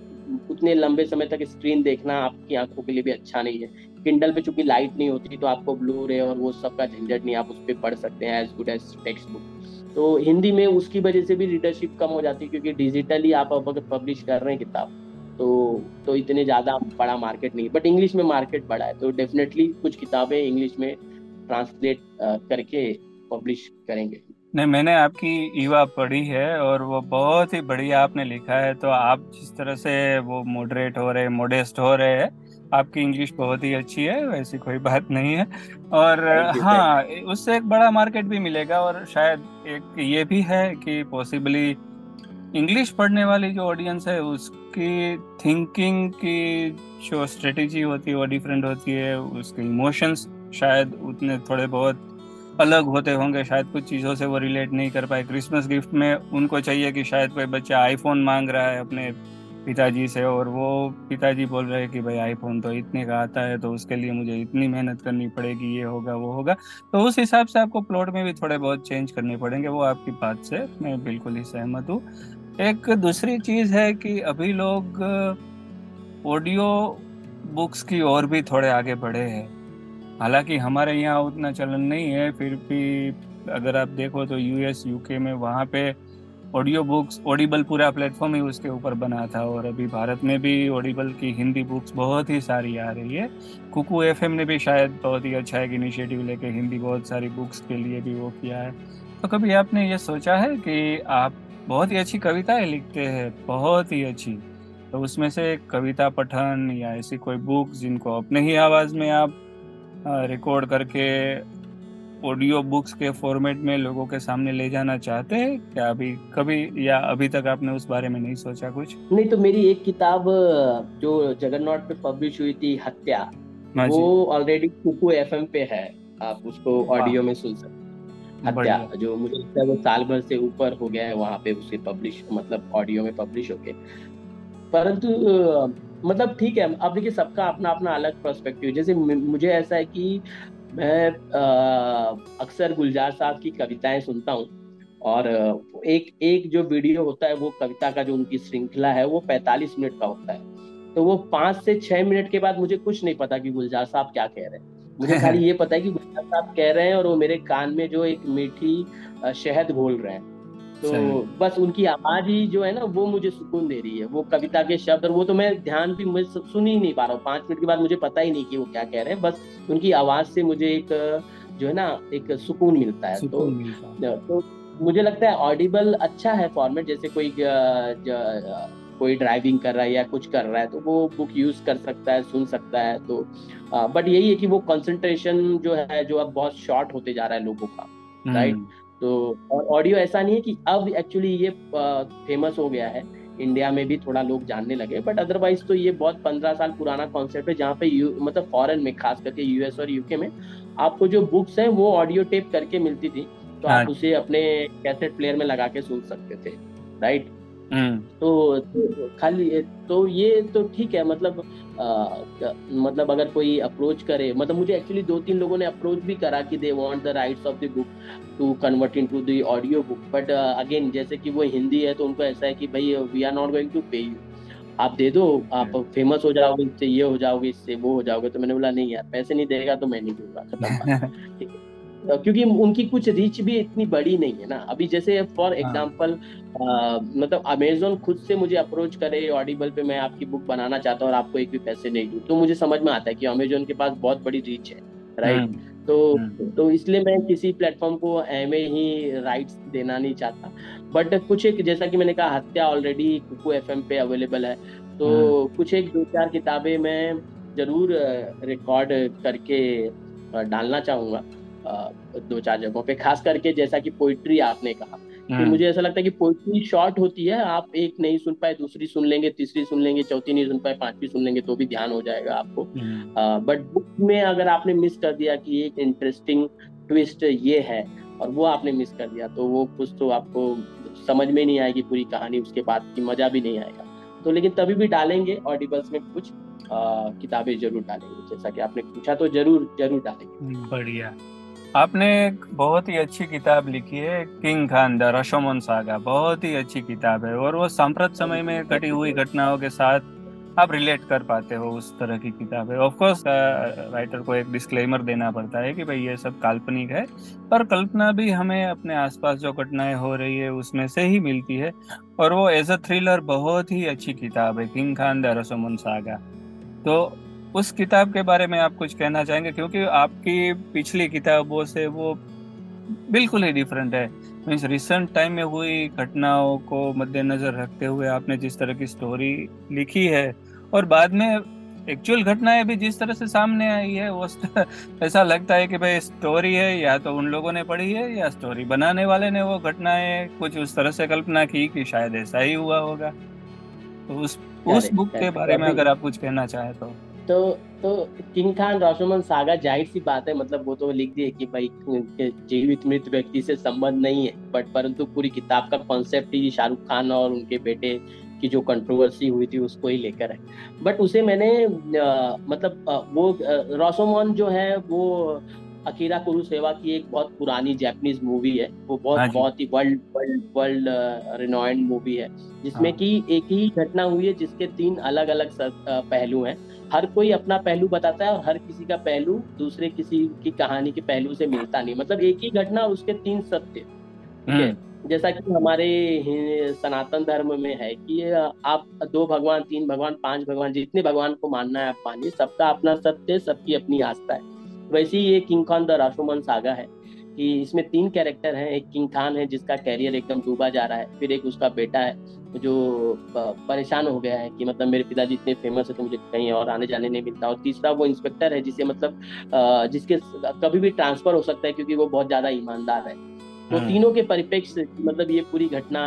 उतने लंबे समय तक स्क्रीन देखना आपकी आँखों के लिए भी अच्छा नहीं है। किंडल पे चूँकि लाइट नहीं होती तो आपको ब्लू रे और वो सब का झंझट नहीं, आप उस पर पढ़ सकते हैं as good as text book तो हिंदी में उसकी वजह से भी रीडरशिप कम हो जाती है, क्योंकि डिजिटली आप अगर पब्लिश कर रहे हैं किताब तो तो इतने ज़्यादा बड़ा मार्केट नहीं बट इंग्लिश में मार्केट बड़ा है तो डेफिनेटली कुछ किताबें इंग्लिश में ट्रांसलेट करके पब्लिश करेंगे। नहीं मैंने आपकी ईवा पढ़ी है और वो बहुत ही बढ़िया आपने लिखा है। तो आप जिस तरह से वो मॉडरेट हो रहे मोडेस्ट हो रहे हैं आपकी इंग्लिश बहुत ही अच्छी है वैसी कोई बात नहीं है। और हाँ उससे एक बड़ा मार्केट भी मिलेगा और शायद एक ये भी है कि पॉसिबली इंग्लिश पढ़ने वाली जो ऑडियंस है उसकी थिंकिंग की जो स्ट्रेटेजी होती है वो डिफरेंट होती है उसके इमोशंस शायद उतने थोड़े बहुत अलग होते होंगे, शायद कुछ चीज़ों से वो रिलेट नहीं कर पाए। क्रिसमस गिफ्ट में उनको चाहिए कि शायद कोई बच्चा आईफोन मांग रहा है अपने पिताजी से और वो पिताजी बोल रहे हैं कि भाई आईफोन तो इतने का आता है तो उसके लिए मुझे इतनी मेहनत करनी पड़ेगी, ये होगा, वो होगा। तो उस हिसाब से आपको प्लॉट में भी थोड़े बहुत चेंज करने पड़ेंगे, वो आपकी बात से मैं बिल्कुल ही सहमत हूँ। एक दूसरी चीज़ है कि अभी लोग ऑडियो बुक्स की और भी थोड़े आगे बढ़े हैं। हालाँकि हमारे यहाँ उतना चलन नहीं है, फिर भी अगर आप देखो तो यूएस यूके में वहाँ पे ऑडियो बुक्स ऑडिबल पूरा प्लेटफॉर्म ही उसके ऊपर बना था और अभी भारत में भी ऑडिबल की हिंदी बुक्स बहुत ही सारी आ रही है। कुकू एफएम ने भी शायद बहुत ही अच्छा एक इनिशिएटिव लेके हिंदी बहुत सारी बुक्स के लिए भी वो किया है। तो कभी आपने ये सोचा है कि आप बहुत ही अच्छी कविताएँ लिखते हैं, बहुत ही अच्छी? तो उसमें से कविता पठन या ऐसी कोई बुक जिनको अपने ही आवाज़ में आप रिकॉर्ड करके ऑडियो बुक्स के फॉर्मेट में लोगों के सामने ले जाना चाहते हैं? क्या अभी कभी या अभी तक आपने उस बारे में नहीं सोचा कुछ? नहीं तो मेरी एक किताब जो जगन्नाथ पे पब्लिश हुई थी हत्या हाँ वो ऑलरेडी कुकू एफ़ पे है। आप उसको ऑडियो में सुन सकते हत्या जो मुझे लगता है वो साल भर से ऊपर हो गया है वहाँ पे उसके पब्लिश मतलब ऑडियो में पब्लिश हो गए परंतु मतलब ठीक है अब देखिए सबका अपना अपना अलग पर्सपेक्टिव जैसे मुझे ऐसा है कि मैं अक्सर गुलजार साहब की कविताएँ सुनता हूँ और एक एक जो वीडियो होता है वो कविता का जो उनकी श्रृंखला है वो 45 मिनट का होता है। तो वो पाँच से छह मिनट के बाद मुझे कुछ नहीं पता कि गुलजार साहब क्या कह रहे हैं। मुझे खाली ये पता है कि गुलजार साहब कह रहे हैं और वो मेरे कान में जो एक मीठी शहद घोल रहे हैं। तो बस उनकी आवाज़ ही जो है ना वो मुझे सुकून दे रही है। वो कविता के शब्द और वो तो मैं ध्यान भी मैं सुन ही नहीं पा रहा हूँ। पाँच मिनट के बाद मुझे पता ही नहीं कि वो क्या कह रहे हैं। बस उनकी आवाज़ से मुझे एक जो है ना एक सुकून मिलता है। तो मिलता तो मुझे लगता है ऑडिबल अच्छा है फॉर्मेट जैसे कोई कोई ड्राइविंग कर रहा है या कुछ कर रहा है तो वो बुक यूज़ कर सकता है सुन सकता है। तो बट यही है कि वो कंसंट्रेशन जो है जो अब बहुत शॉर्ट होते जा रहा है लोगों का राइट हम्म। तो और ऑडियो ऐसा नहीं है कि अब एक्चुअली ये फ़ेमस हो गया है इंडिया में भी थोड़ा लोग जानने लगे बट अदरवाइज़ तो ये बहुत पंद्रह साल पुराना कॉन्सेप्ट है जहाँ पे यू मतलब फॉरेन में खास करके यूएस और यूके में आपको जो बुक्स हैं वो ऑडियो टेप करके मिलती थी तो आप हाँ। उसे अपने कैसेट प्लेयर में लगा के सुन सकते थे राइट। तो, तो खाली तो ये तो ठीक है मतलब आ, मतलब अगर कोई अप्रोच करे मतलब मुझे एक्चुअली दो तीन लोगों ने अप्रोच भी करा कि they want the rights of the book to convert into the audio book but again जैसे कि वो हिंदी है तो उनको ऐसा है कि भाई we are not going to pay you आप दे दो आप फ़ेमस हो जाओगे इससे ये हो जाओगे इससे वो हो जाओगे तो मैंने बोला नहीं यार पैसे नहीं देगा तो मैं नहीं दूँगा खत्म क्योंकि उनकी कुछ रीच भी इतनी बड़ी नहीं है ना अभी जैसे फॉर एग्जांपल हाँ। मतलब अमेजोन खुद से मुझे अप्रोच करे ऑडिबल पे मैं आपकी बुक बनाना चाहता हूँ और आपको एक भी पैसे नहीं दूँ तो मुझे समझ में आता है कि अमेजोन के पास बहुत बड़ी रीच है राइट हम्म। तो हम्म। तो इसलिए मैं किसी प्लेटफॉर्म को एम ही राइट्स देना नहीं चाहता बट कुछ एक जैसा कि मैंने कहा हत्या ऑलरेडी कुकू एफ़ पे अवेलेबल है तो। कुछ एक दो चार किताबें मैं ज़रूर रिकॉर्ड करके डालना चाहूँगा दो चार जगहों पे खास करके जैसा कि पोइट्री आपने कहा। तो। मुझे ऐसा लगता है कि पोइट्री शॉर्ट होती है आप एक नहीं सुन पाए दूसरी सुन लेंगे तीसरी सुन लेंगे चौथी नहीं सुन पाए पांचवी सुन लेंगे तो भी ध्यान हो जाएगा आपको। But hmm. बुक में अगर आपने मिस कर दिया कि एक इंटरेस्टिंग ट्विस्ट ये है और वो आपने मिस कर दिया तो वो कुछ तो आपको समझ में नहीं आएगी पूरी कहानी उसके बाद की मज़ा भी नहीं आएगा। तो लेकिन तभी भी डालेंगे ऑडिबल्स में कुछ किताबें ज़रूर डालेंगे जैसा कि आपने पूछा तो ज़रूर ज़रूर डालेंगे। बढ़िया। आपने एक बहुत ही अच्छी किताब लिखी है, King Khan the Rashomon saga. बहुत ही अच्छी किताब है और वो सांप्रत समय में घटी हुई घटनाओं के साथ आप रिलेट कर पाते हो, उस तरह की किताब है। ऑफकोर्स राइटर को एक डिस्क्लेमर देना पड़ता है कि भाई ये सब काल्पनिक है, पर कल्पना भी हमें अपने आसपास जो घटनाएँ हो रही है, उसमें से ही मिलती है। और वो एज अ थ्रिलर बहुत ही अच्छी किताब है, King Khan the Rashomon saga. तो उस किताब के बारे में आप कुछ कहना चाहेंगे? क्योंकि आपकी पिछली किताबों से वो बिल्कुल ही डिफरेंट है। मीन्स रिसेंट टाइम में हुई घटनाओं को मद्देनजर रखते हुए आपने जिस तरह की स्टोरी लिखी है और बाद में एक्चुअल घटनाएँ भी जिस तरह से सामने आई है वो ऐसा लगता है कि भाई स्टोरी है या तो उन लोगों ने पढ़ी है या स्टोरी बनाने वाले ने वो घटनाएँ कुछ उस तरह से कल्पना की कि शायद ऐसा ही हुआ होगा। तो उस उस बुक के बारे में अगर आप कुछ कहना चाहें तो। तो तो किंग खान रोशोमन सागा ज़ाहिर सी बात है मतलब वो तो लिख दिए कि भाई जीवित मृत व्यक्ति से संबंध नहीं है बट परंतु पूरी किताब का कॉन्सेप्ट ही शाहरुख खान और उनके बेटे की जो कंट्रोवर्सी हुई थी उसको ही लेकर है बट उसे मैंने आ, मतलब आ, वो रोशोमन जो है वो अकीरा कुरु सेवा की एक बहुत पुरानी जैपनीज मूवी है। वो बहुत हाँ बहुत ही world world world renowned movie है। जिसमें हाँ। कि एक ही घटना हुई है जिसके तीन अलग अलग पहलू हैं। हर कोई अपना पहलू बताता है और हर किसी का पहलू दूसरे किसी की कहानी के पहलू से मिलता नहीं। मतलब एक ही घटना उसके तीन सत्य। ठीक है। जैसा कि हमारे सनातन धर्म में है कि आप दो भगवान तीन भगवान पाँच भगवान जितने भगवान को मानना है आप मानिए सबका अपना सत्य सबकी अपनी आस्था है। वैसे ही ये King Khan the Rashomon saga है कि इसमें तीन कैरेक्टर हैं, एक किंग खान है जिसका कैरियर एकदम डूबा जा रहा है, फिर एक उसका बेटा है, जो परेशान हो गया है कि मतलब मेरे पिताजी इतने फ़ेमस है तो मुझे कहीं और आने जाने नहीं मिलता। और तीसरा वो इंस्पेक्टर है जिसे मतलब जिसके कभी भी ट्रांसफ़र हो सकता है क्योंकि वो बहुत ज़्यादा ईमानदार है। तो। तीनों के परिप्रेक्ष्य मतलब ये पूरी घटना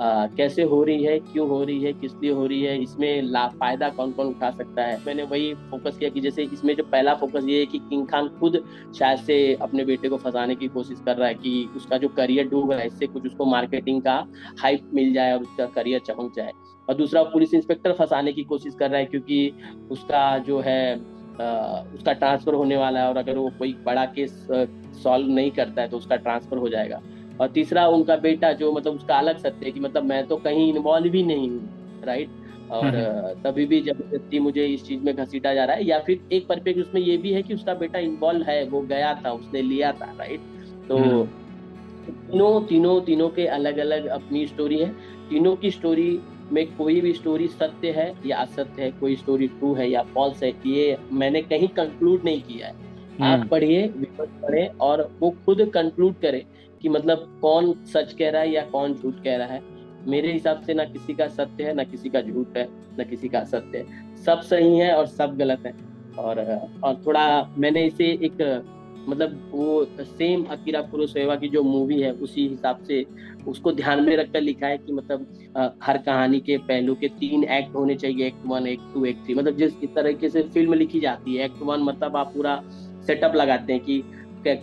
आ, कैसे हो रही है क्यों हो रही है किस लिए हो रही है इसमें लाभ फ़ायदा कौन कौन उठा सकता है मैंने वही फोकस किया कि जैसे इसमें जो पहला फोकस ये है कि किंग खान खुद शायद से अपने बेटे को फंसाने की कोशिश कर रहा है कि उसका जो करियर डूब रहा है इससे कुछ उसको मार्केटिंग का हाइप मिल जाए और उसका करियर चमक जाए और दूसरा पुलिस इंस्पेक्टर फंसाने की कोशिश कर रहा है क्योंकि उसका जो है उसका ट्रांसफ़र होने वाला है और अगर वो कोई बड़ा केस सॉल्व नहीं करता है तो उसका ट्रांसफ़र हो जाएगा और तीसरा उनका बेटा जो मतलब उसका अलग सत्य है कि मतलब मैं तो कहीं इन्वॉल्व भी नहीं हूँ राइट और हम्म। तभी भी ज़बरदस्ती मुझे इस चीज़ में घसीटा जा रहा है या फिर एक परफेक्ट उसमें ये भी है कि उसका बेटा इन्वॉल्व है वो गया था उसने लिया था राइट तो हम्म। तीनों तीनों तीनों के अलग अलग अपनी स्टोरी है तीनों की स्टोरी में कोई भी स्टोरी सत्य है या असत्य है कोई स्टोरी ट्रू है या फॉल्स है ये मैंने कहीं कंक्लूड नहीं किया है। आप हम्म। पढ़िए विपक्ष पढ़े और वो खुद कंक्लूड करे कि मतलब कौन सच कह रहा है या कौन झूठ कह रहा है। मेरे हिसाब से ना किसी का सत्य है ना किसी का झूठ है ना किसी का असत्य है। सब सही है और सब गलत है। और और थोड़ा मैंने इसे एक मतलब वो सेम अकीरा कुरोसेवा की जो मूवी है, उसी हिसाब से उसको ध्यान में रखकर लिखा है कि मतलब हर कहानी के पहलू के तीन एक्ट होने चाहिए act one act two act three मतलब जिस तरीके से फ़िल्म लिखी जाती है एक्ट वन मतलब आप पूरा सेटअप लगाते हैं कि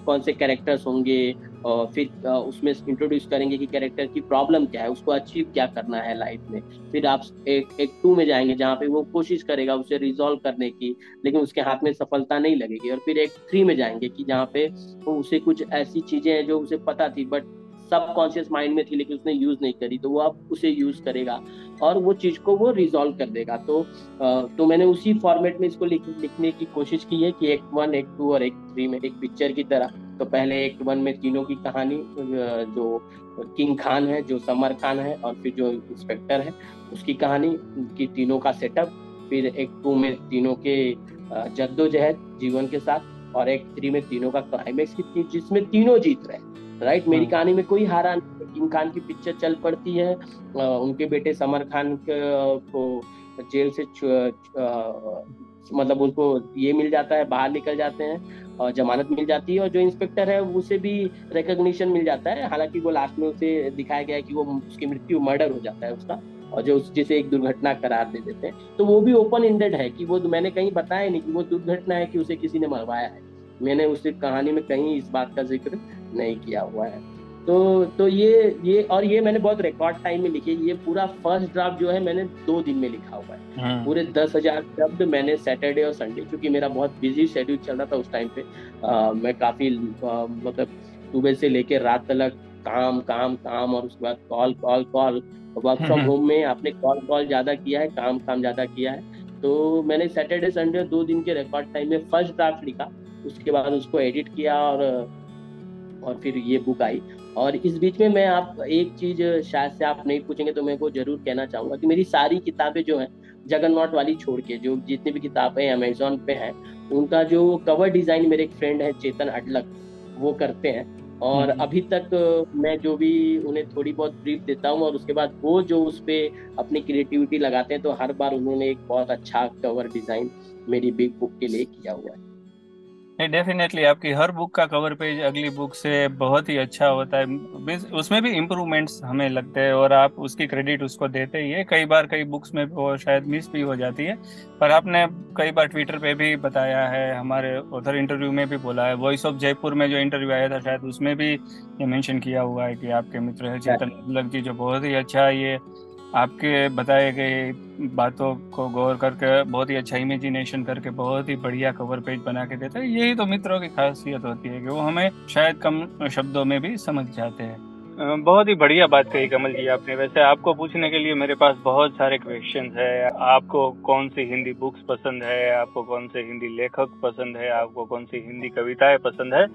कौन से कैरेक्टर्स होंगे फिर उसमें इंट्रोड्यूस करेंगे कि कैरेक्टर की प्रॉब्लम क्या है उसको अचीव क्या करना है लाइफ में। फिर आप एक एक टू में जाएँगे जहाँ पे वो कोशिश करेगा उसे रिजॉल्व करने की लेकिन उसके हाथ में सफलता नहीं लगेगी। और फिर एक थ्री में जाएँगे कि जहाँ पे वो उसे कुछ ऐसी चीज़ें हैं जो उसे पता थी बट सब कॉन्शियस माइंड में थी लेकिन उसने यूज़ नहीं करी तो वो अब उसे यूज़ करेगा और वो चीज़ को वो रिजॉल्व कर देगा। तो तो मैंने उसी फॉर्मेट में इसको लिख, लिखने की कोशिश की है कि एक वन एक टू और एक थ्री में एक पिक्चर की तरह। तो पहले एक वन में तीनों की कहानी जो किंग खान है जो समर खान है और फिर जो इंस्पेक्टर है उसकी कहानी की तीनों का सेटअप फिर एक टू में तीनों के जद्दोजहद जीवन के साथ और एक थ्री में तीनों का क्लाइमेक्स की जिसमें तीनों जीत रहे राइट मेरी हाँ। कहानी में कोई हारा नहीं किंग खान की पिक्चर चल पड़ती है उनके बेटे समर खान को जेल से मतलब उनको ये मिल जाता है बाहर निकल जाते हैं। जमानत मिल जाती है और जो इंस्पेक्टर है उसे भी रिकोगशन मिल जाता है। हालाँकि वो लास्ट में उसे दिखाया गया है कि वो उसकी मृत्यु मर्डर हो जाता है उसका और जो उस जिसे एक दुर्घटना करार दे देते हैं। तो वो भी ओपन इंडेड है कि वो मैंने कहीं बताया नहीं कि वो दुर्घटना है कि उसे किसी ने मरवाया है। मैंने उस कहानी में कहीं इस बात का ज़िक्र नहीं किया हुआ है। तो तो ये ये और ये मैंने बहुत रिकॉर्ड टाइम में लिखी ये पूरा फ़र्स्ट ड्राफ्ट जो है मैंने दो दिन में लिखा हुआ है। हाँ। पूरे दस हज़ार शब्द मैंने सैटरडे और संडे क्योंकि मेरा बहुत बिज़ी शेड्यूल चल रहा था उस टाइम पे। आ, मैं काफ़ी मतलब सुबह से लेके रात तक काम काम काम और उसके बाद call call call work from home में आपने कॉल कॉल ज़्यादा किया है काम काम ज़्यादा किया है। तो मैंने सैटरडे संडे दो दिन के रिकॉर्ड टाइम में फ़र्स्ट ड्राफ्ट लिखा उसके बाद उसको एडिट किया और और फिर ये बुक आई। और इस बीच में मैं आप एक चीज़ शायद से आप नहीं पूछेंगे तो मैं को ज़रूर कहना चाहूँगा कि मेरी सारी किताबें जो हैं जगन्नाथ वाली छोड़ के जो जितनी भी किताबें अमेजोन पे हैं उनका जो कवर डिज़ाइन मेरे एक फ्रेंड है चेतन अडलक वो करते हैं और हम्म। अभी तक मैं जो भी उन्हें थोड़ी बहुत ब्रीफ देता हूँ और उसके बाद वो जो उस पर अपनी क्रिएटिविटी लगाते हैं तो हर बार उन्होंने एक बहुत अच्छा कवर डिज़ाइन मेरी बिग बुक के लिए किया हुआ है डेफिनेटली आपकी हर बुक का कवर पेज अगली बुक से बहुत ही अच्छा होता है। उसमें भी इम्प्रूवमेंट्स हमें लगते हैं और आप उसकी क्रेडिट उसको देते ही है। कई बार कई बुक्स में वो शायद मिस भी हो जाती है। पर आपने कई बार ट्विटर पे भी बताया है हमारे उधर इंटरव्यू में भी बोला है। वॉइस ऑफ़ जयपुर में जो इंटरव्यू आया था शायद उसमें भी ये मैंशन किया हुआ है कि आपके मित्र है चेतन जी जो बहुत ही अच्छा ये आपके बताए गए बातों को गौर करके, बहुत ही अच्छा इमेजिनेशन करके, बहुत ही बढ़िया कवर पेज बना के देते हैं। यही तो मित्रों की खासियत होती है कि वो हमें शायद कम शब्दों में भी समझ जाते हैं। बहुत ही बढ़िया बात कही कमल जी आपने। वैसे आपको पूछने के लिए मेरे पास बहुत सारे क्वेश्चन है। आपको कौन सी हिंदी बुक्स पसंद है? आपको कौन से हिंदी लेखक पसंद है? आपको कौन सी हिंदी कविताएँ पसंद है?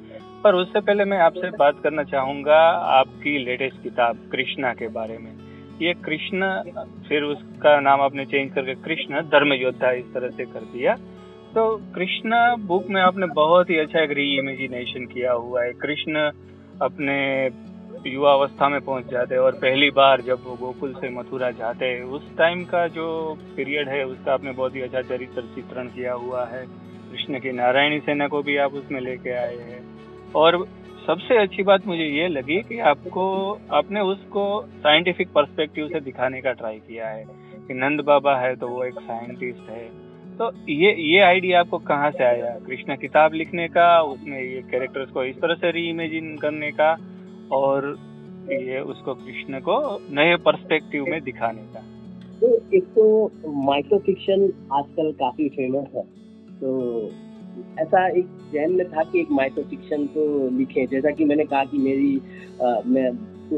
पर उससे पहले मैं आपसे बात करना चाहूँगा आपकी लेटेस्ट किताब कृष्णा के बारे में। ये कृष्ण, फिर उसका नाम आपने चेंज करके कृष्ण धर्म योद्धा इस तरह से कर दिया। तो कृष्ण बुक में आपने बहुत ही अच्छा एक री इमेजिनेशन किया हुआ है। कृष्ण अपने युवा अवस्था में पहुँच जाते हैं और पहली बार जब वो गोकुल से मथुरा जाते हैं, उस टाइम का जो पीरियड है, उसका आपने बहुत ही अच्छा चरित्र चित्रण किया हुआ है। कृष्ण की नारायणी सेना को भी आप उसमें लेके आए हैं। और सबसे अच्छी बात मुझे ये लगी कि आपको, आपने उसको साइंटिफिक पर्सपेक्टिव से दिखाने का ट्राई किया है कि नंद बाबा है तो वो एक साइंटिस्ट है। तो ये ये आइडिया आपको कहाँ से आया? कृष्णा किताब लिखने का, उसमें ये कैरेक्टर्स को इस तरह से री इमेजिन करने का और ये उसको कृष्ण को नए पर्सपेक्टिव में दिखाने का। तो एक तो माइक्रो फिक्शन आजकल काफ़ी फ़ेमस है। तो ऐसा एक जहन में था कि एक माइक्रो फिक्शन तो लिखे, जैसा कि मैंने कहा कि मेरी मैं तो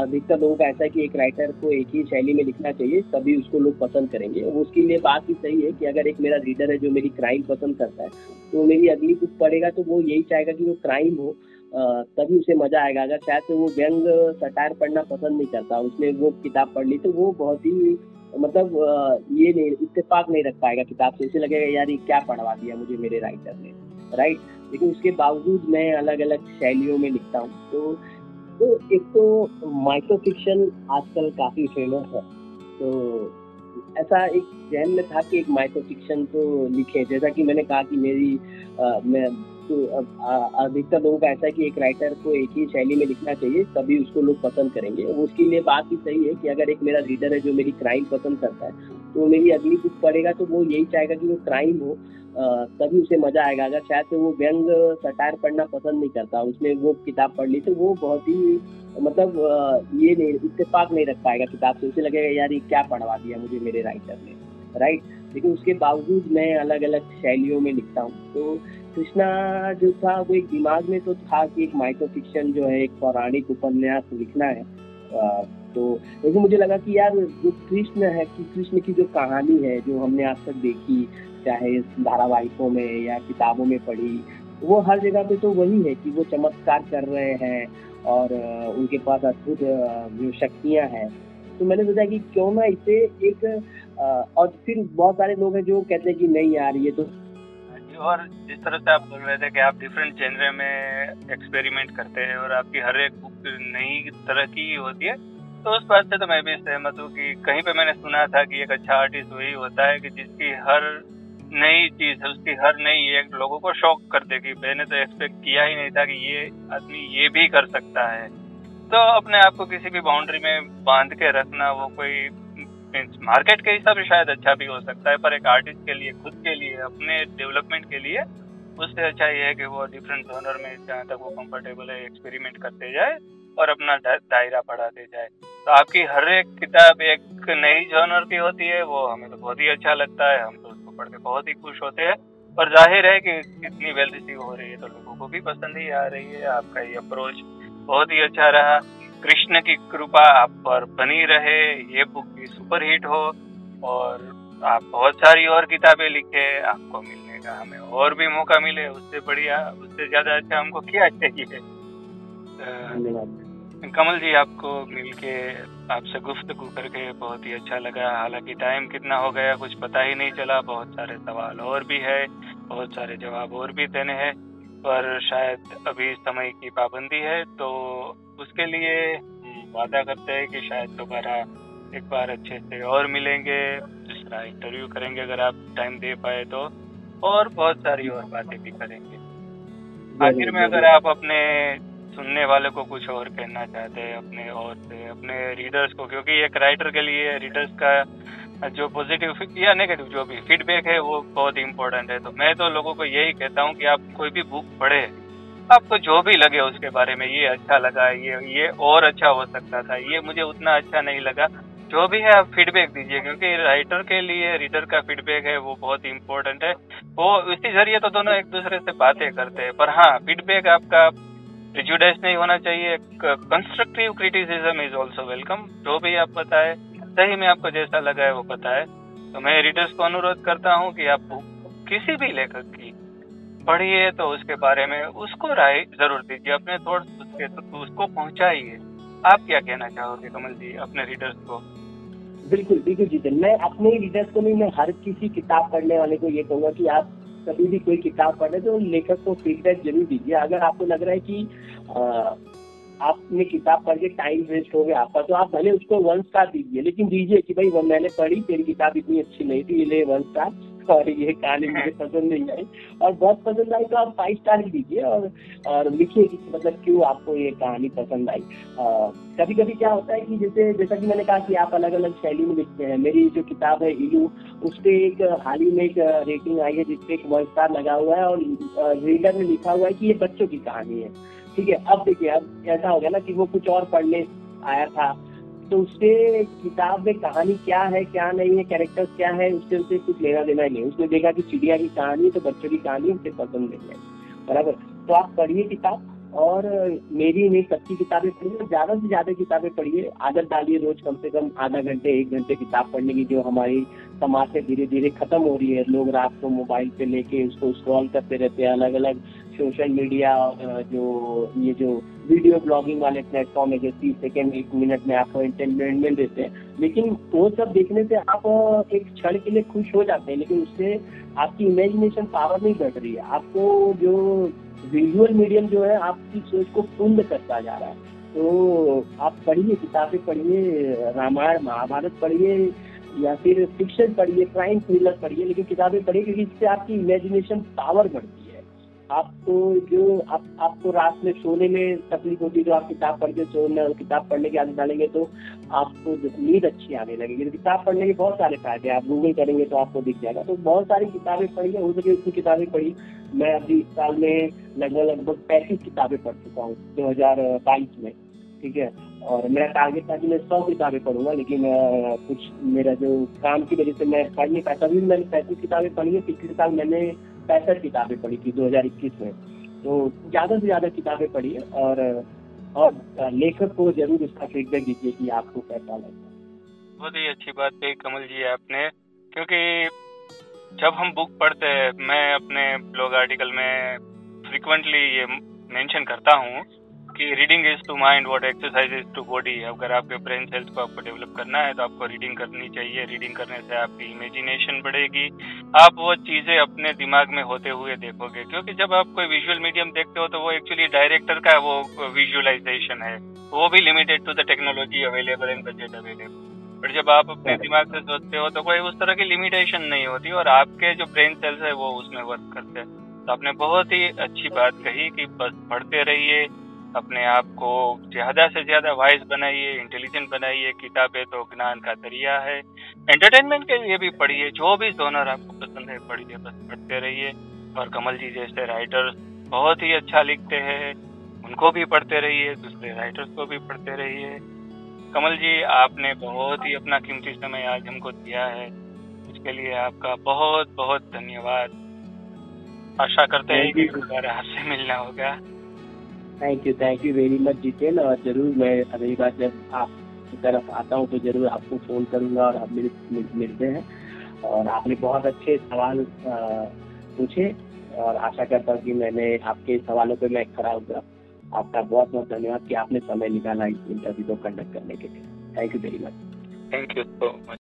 अधिकतर लोगों का ऐसा है कि एक राइटर को एक ही शैली में लिखना चाहिए, तभी उसको लोग पसंद करेंगे। उसके लिए बात ही सही है कि अगर एक मेरा रीडर है जो मेरी क्राइम पसंद करता है तो मेरी अगली बुक पढ़ेगा तो वो यही चाहेगा कि वो क्राइम हो तभी उसे मज़ा आएगा। अगर शायद वो व्यंग सटायर पढ़ना पसंद नहीं करता, उसने वो किताब पढ़ ली तो वो बहुत ही मतलब ये नहीं इतफाक नहीं रख पाएगा किताब से। इसे लगेगा यार ये क्या पढ़वा दिया मुझे मेरे राइटर ने? राइट लेकिन उसके बावजूद मैं अलग अलग शैलियों में लिखता हूँ। तो तो एक तो माइक्रो फिक्शन आजकल काफ़ी फ़ेमस है। तो ऐसा एक जहन में था कि एक माइक्रो फिक्शन तो लिखे। जैसा कि मैंने कहा कि मेरी आ, मैं अधिकतर लोगों का ऐसा है कि एक राइटर को एक ही शैली में लिखना चाहिए, तभी उसको लोग पसंद करेंगे। उसके लिए बात ही सही है कि अगर एक मेरा रीडर है जो मेरी क्राइम पसंद करता है तो मेरी अगली बुक पढ़ेगा तो वो यही चाहेगा कि वो क्राइम हो तभी उसे मज़ा आएगा। अगर शायद वो व्यंग सटायर पढ़ना पसंद नहीं करता, उसने वो किताब पढ़ ली तो वो बहुत ही मतलब ये नहीं, इत्तेफाक नहीं रख पाएगा किताब से। उसे लगेगा, यार, ये क्या पढ़वा दिया मुझे मेरे राइटर ने? राइट लेकिन उसके बावजूद मैं अलग अलग शैलियों में लिखता हूँ। तो कृष्णा जो था वो एक दिमाग में तो था कि एक माइक्रो फिक्शन जो है एक पौराणिक उपन्यास लिखना है। आ, तो लेकिन मुझे लगा कि यार जो कृष्ण है कि कृष्ण की जो कहानी है जो हमने आज तक देखी चाहे धारावाहिकों में या किताबों में पढ़ी वो हर जगह पे तो वही है कि वो चमत्कार कर रहे हैं और उनके पास अद्भुत जो शक्तियाँ हैं। तो मैंने सोचा कि क्यों ना इसे एक और फिर बहुत सारे लोग हैं जो कहते हैं कि नहीं यार ये तो और जिस तरह से आप बोल रहे थे कि आप डिफरेंट जेनरे में एक्सपेरिमेंट करते हैं और आपकी हर एक बुक नई तरह की होती है तो उस बात से तो मैं भी सहमत हूँ कि कहीं पे मैंने सुना था कि एक अच्छा आर्टिस्ट वही होता है कि जिसकी हर नई चीज़, उसकी हर नई एक लोगों को शौक कर देगी मैंने तो एक्सपेक्ट किया ही नहीं था कि ये आदमी ये भी कर सकता है। तो अपने आप को किसी भी बाउंड्री में बाँध के रखना, वो कोई मार्केट के हिसाब से शायद अच्छा भी हो सकता है, पर एक आर्टिस्ट के लिए, खुद के लिए, अपने डेवलपमेंट के लिए, उससे अच्छा ये है कि वो डिफरेंट जोनर में जहाँ तक वो कंफर्टेबल है एक्सपेरिमेंट करते जाए और अपना दायरा बढ़ाते जाए। तो आपकी हर एक किताब एक नई जोनर की होती है, वो हमें तो बहुत ही अच्छा लगता है, हम तो उसको पढ़ के बहुत ही खुश होते हैं। और ज़ाहिर है कि कितनी वेल रिसीव हो रही है तो लोगों को भी पसंद ही आ रही है, आपका ये अप्रोच बहुत ही अच्छा रहा। कृष्ण की कृपा आप पर बनी रहे ये बुक भी सुपर हिट हो और आप बहुत सारी और किताबें लिखे आपको मिलने का हमें और भी मौका मिले उससे बढ़िया उससे ज़्यादा अच्छा हमको क्या चाहिए? कमल जी आपको मिलके आपसे गुफ्तगु करके बहुत ही अच्छा लगा। हालाँकि टाइम कितना हो गया कुछ पता ही नहीं चला। बहुत सारे सवाल और भी है बहुत सारे जवाब और भी देने हैं। पर शायद अभी समय की पाबंदी है तो उसके लिए वादा करते हैं कि शायद दोबारा एक बार अच्छे से और मिलेंगे दूसरा इंटरव्यू करेंगे अगर आप टाइम दे पाए तो और बहुत सारी और बातें भी करेंगे। आखिर में अगर आप अपने सुनने वाले को कुछ और कहना चाहते हैं अपने और से अपने रीडर्स को क्योंकि एक राइटर के लिए रीडर्स का जो पॉजिटिव या नेगेटिव जो भी फीडबैक है, वो बहुत इंपॉर्टेंट है। तो मैं तो लोगों को यही कहता हूँ कि आप कोई भी बुक पढ़े, आपको जो भी लगे उसके बारे में, ये अच्छा लगा, ये ये और अच्छा हो सकता था, ये मुझे उतना अच्छा नहीं लगा। जो भी है, आप फीडबैक दीजिए, क्योंकि राइटर के लिए रीडर का फीडबैक है, वो बहुत इंपॉर्टेंट है। वो इसी ज़रिए तो दोनों एक दूसरे से बातें करते हैं। पर हाँ फीडबैक आपका प्रिजुडाइज नहीं होना चाहिए। Constructive criticism is also welcome जो भी आप बताए। सही में आपको जैसा लगा है वो पता है। तो मैं रीडर्स को अनुरोध करता हूँ कि आप किसी भी लेखक की पढ़िए तो उसके बारे में उसको राय ज़रूर दीजिए, अपने उसके तो उसको पहुंचाइए। आप क्या कहना चाहोगे कमल जी, अपने रीडर्स को? बिल्कुल बिल्कुल जी मैं अपने रीडर्स को नहीं, मैं हर किसी किताब पढ़ने वाले को ये कहूँगा कि आप कभी भी कोई किताब पढ़े तो लेखक को फीडबैक ज़रूर दीजिए। अगर आपको लग रहा है कि आपने किताब पढ़ के टाइम वेस्ट हो गया आपका तो आप भले उसको वन स्टार दीजिए लेकिन दीजिए कि भाई वो मैंने पढ़ी तेरी किताब इतनी अच्छी नहीं थी ले वन स्टार और ये कहानी मुझे पसंद नहीं आई और बहुत पसंद आई तो आप फाइव स्टार ही दीजिए और और लिखिए कि मतलब क्यों आपको ये कहानी पसंद आई। कभी कभी क्या होता है कि जैसे जैसा कि मैंने कहा कि आप अलग अलग शैली में लिखते हैं मेरी जो किताब है इलू उस पर एक हाल ही में एक रेटिंग आई है जिसपे एक वन स्टार लगा हुआ है और रीडर ने लिखा हुआ है कि ये बच्चों की कहानी है। ठीक है, अब देखिए, अब ऐसा हो गया ना कि वो कुछ और पढ़ने आया था। तो उससे किताब में कहानी क्या है, क्या नहीं है कैरेक्टर्स क्या है, उससे उसे कुछ लेना देना ही। नहीं उसने देखा कि चिड़िया की कहानी तो बच्चों की कहानी उसे पसंद नहीं है। बराबर? तो आप पढ़िए किताब और मेरी नहीं, सबकी किताबें पढ़िए ज़्यादा से ज़्यादा किताबें पढ़िए। आदत डालिए रोज कम से कम आधा घंटे, एक घंटे किताब पढ़ने की जो हमारी समाज से धीरे धीरे खत्म हो रही है। लोग रात को मोबाइल पे लेके उसको स्क्रॉल करते रहते हैं अलग अलग सोशल मीडिया जो, ये जो वीडियो ब्लॉगिंग वाले प्लेटफॉर्म है, जो तीस सेकेंड एक मिनट में आपको एंटरटेनमेंट देते हैं। लेकिन वो सब देखने से आप एक क्षण के लिए खुश हो जाते हैं, लेकिन उससे आपकी इमेजिनेशन पावर नहीं बढ़ रही है। आपको जो विजुअल मीडियम जो है, आपकी सोच को पुण्य करता जा रहा है। तो आप पढ़िए, किताबें पढ़िए, रामायण, महाभारत पढ़िए, या फिर फिक्शन पढ़िए क्राइम थ्रिलर पढ़िए, लेकिन किताबें पढ़िए, क्योंकि इससे आपकी इमेजिनेशन पावर बढ़ती है। आपको जो आप, आपको रात में सोने में तकलीफ़ होती है, जो आप किताब पढ़ के सोने किताब पढ़ने की आदत डालेंगे तो आपको नींद अच्छी आने लगेगी। किताब पढ़ने के बहुत सारे फ़ायदे आप गूगल करेंगे तो आपको दिख जाएगा। तो बहुत सारी किताबें पढ़ी हो सके उतनी किताबें पढ़ी। मैं अभी इस साल में लगभग लगभग पैंतीस किताबें पढ़ चुका हूँ, दो हज़ार बाईस में, ठीक है? और मेरा टारगेट था कि मैं सौ किताबें पढ़ूँगा, लेकिन कुछ मेरा जो काम की वजह से मैं पढ़ नहीं पाया। तभी मैंने पैंतीस किताबें पढ़ी है, पिछले साल मैंने पैंसठ किताबें पढ़ी थी 2021 में। तो ज़्यादा से ज़्यादा किताबें पढ़ी और और लेखक को ज़रूर इसका फीडबैक दीजिए कि आपको कैसा लगता है बहुत ही अच्छी बात कही कमल जी आपने, क्योंकि जब हम बुक पढ़ते हैं, मैं अपने ब्लॉग आर्टिकल में फ्रिक्वेंटली ये मेंशन करता हूँ कि reading is to mind what exercise is to body अगर आपके ब्रेन सेल्स को आपको डेवलप करना है तो आपको रीडिंग करनी चाहिए। रीडिंग करने से आपकी इमेजिनेशन बढ़ेगी। आप वो चीज़ें अपने दिमाग में होते हुए देखोगे क्योंकि जब आप कोई विजुअल मीडियम देखते हो तो वो एक्चुअली डायरेक्टर का वो विजुअलाइजेशन है। वो भी limited to the technology available and budget available but जब आप अपने दिमाग से सोचते हो तो कोई उस तरह की लिमिटेशन नहीं होती और आपके जो ब्रेन सेल्स है वो उसमें वर्क करते हैं। तो आपने बहुत ही अच्छी बात कही कि बस पढ़ते रहिए अपने आप को ज़्यादा से ज़्यादा वाइज बनाइए इंटेलिजेंट बनाइए किताबें तो ज्ञान का दरिया है। एंटरटेनमेंट के लिए भी पढ़िए जो भी जोनर आपको पसंद है पढ़िए बस पढ़ते रहिए। और कमल जी जैसे राइटर्स बहुत ही अच्छा लिखते हैं उनको भी पढ़ते रहिए दूसरे राइटर्स को भी पढ़ते रहिए। कमल जी आपने बहुत ही अपना कीमती समय आज हमको दिया है। उसके लिए आपका बहुत बहुत धन्यवाद। आशा करते हैं कि दोबारा आपसे मिलना होगा। Thank you thank you very much Jiten और ज़रूर मैं अगली बार जब आपकी तरफ़ आता हूँ तो ज़रूर आपको फ़ोन करूँगा और आप मिल, मिल, मिलते हैं। और आपने बहुत अच्छे सवाल पूछे और आशा करता हूँ कि मैंने आपके सवालों पे मैं खड़ा होगा आपका बहुत बहुत धन्यवाद कि आपने समय निकाला इस इंटरव्यू को कंडक्ट करने के लिए। Thank you very much thank you so much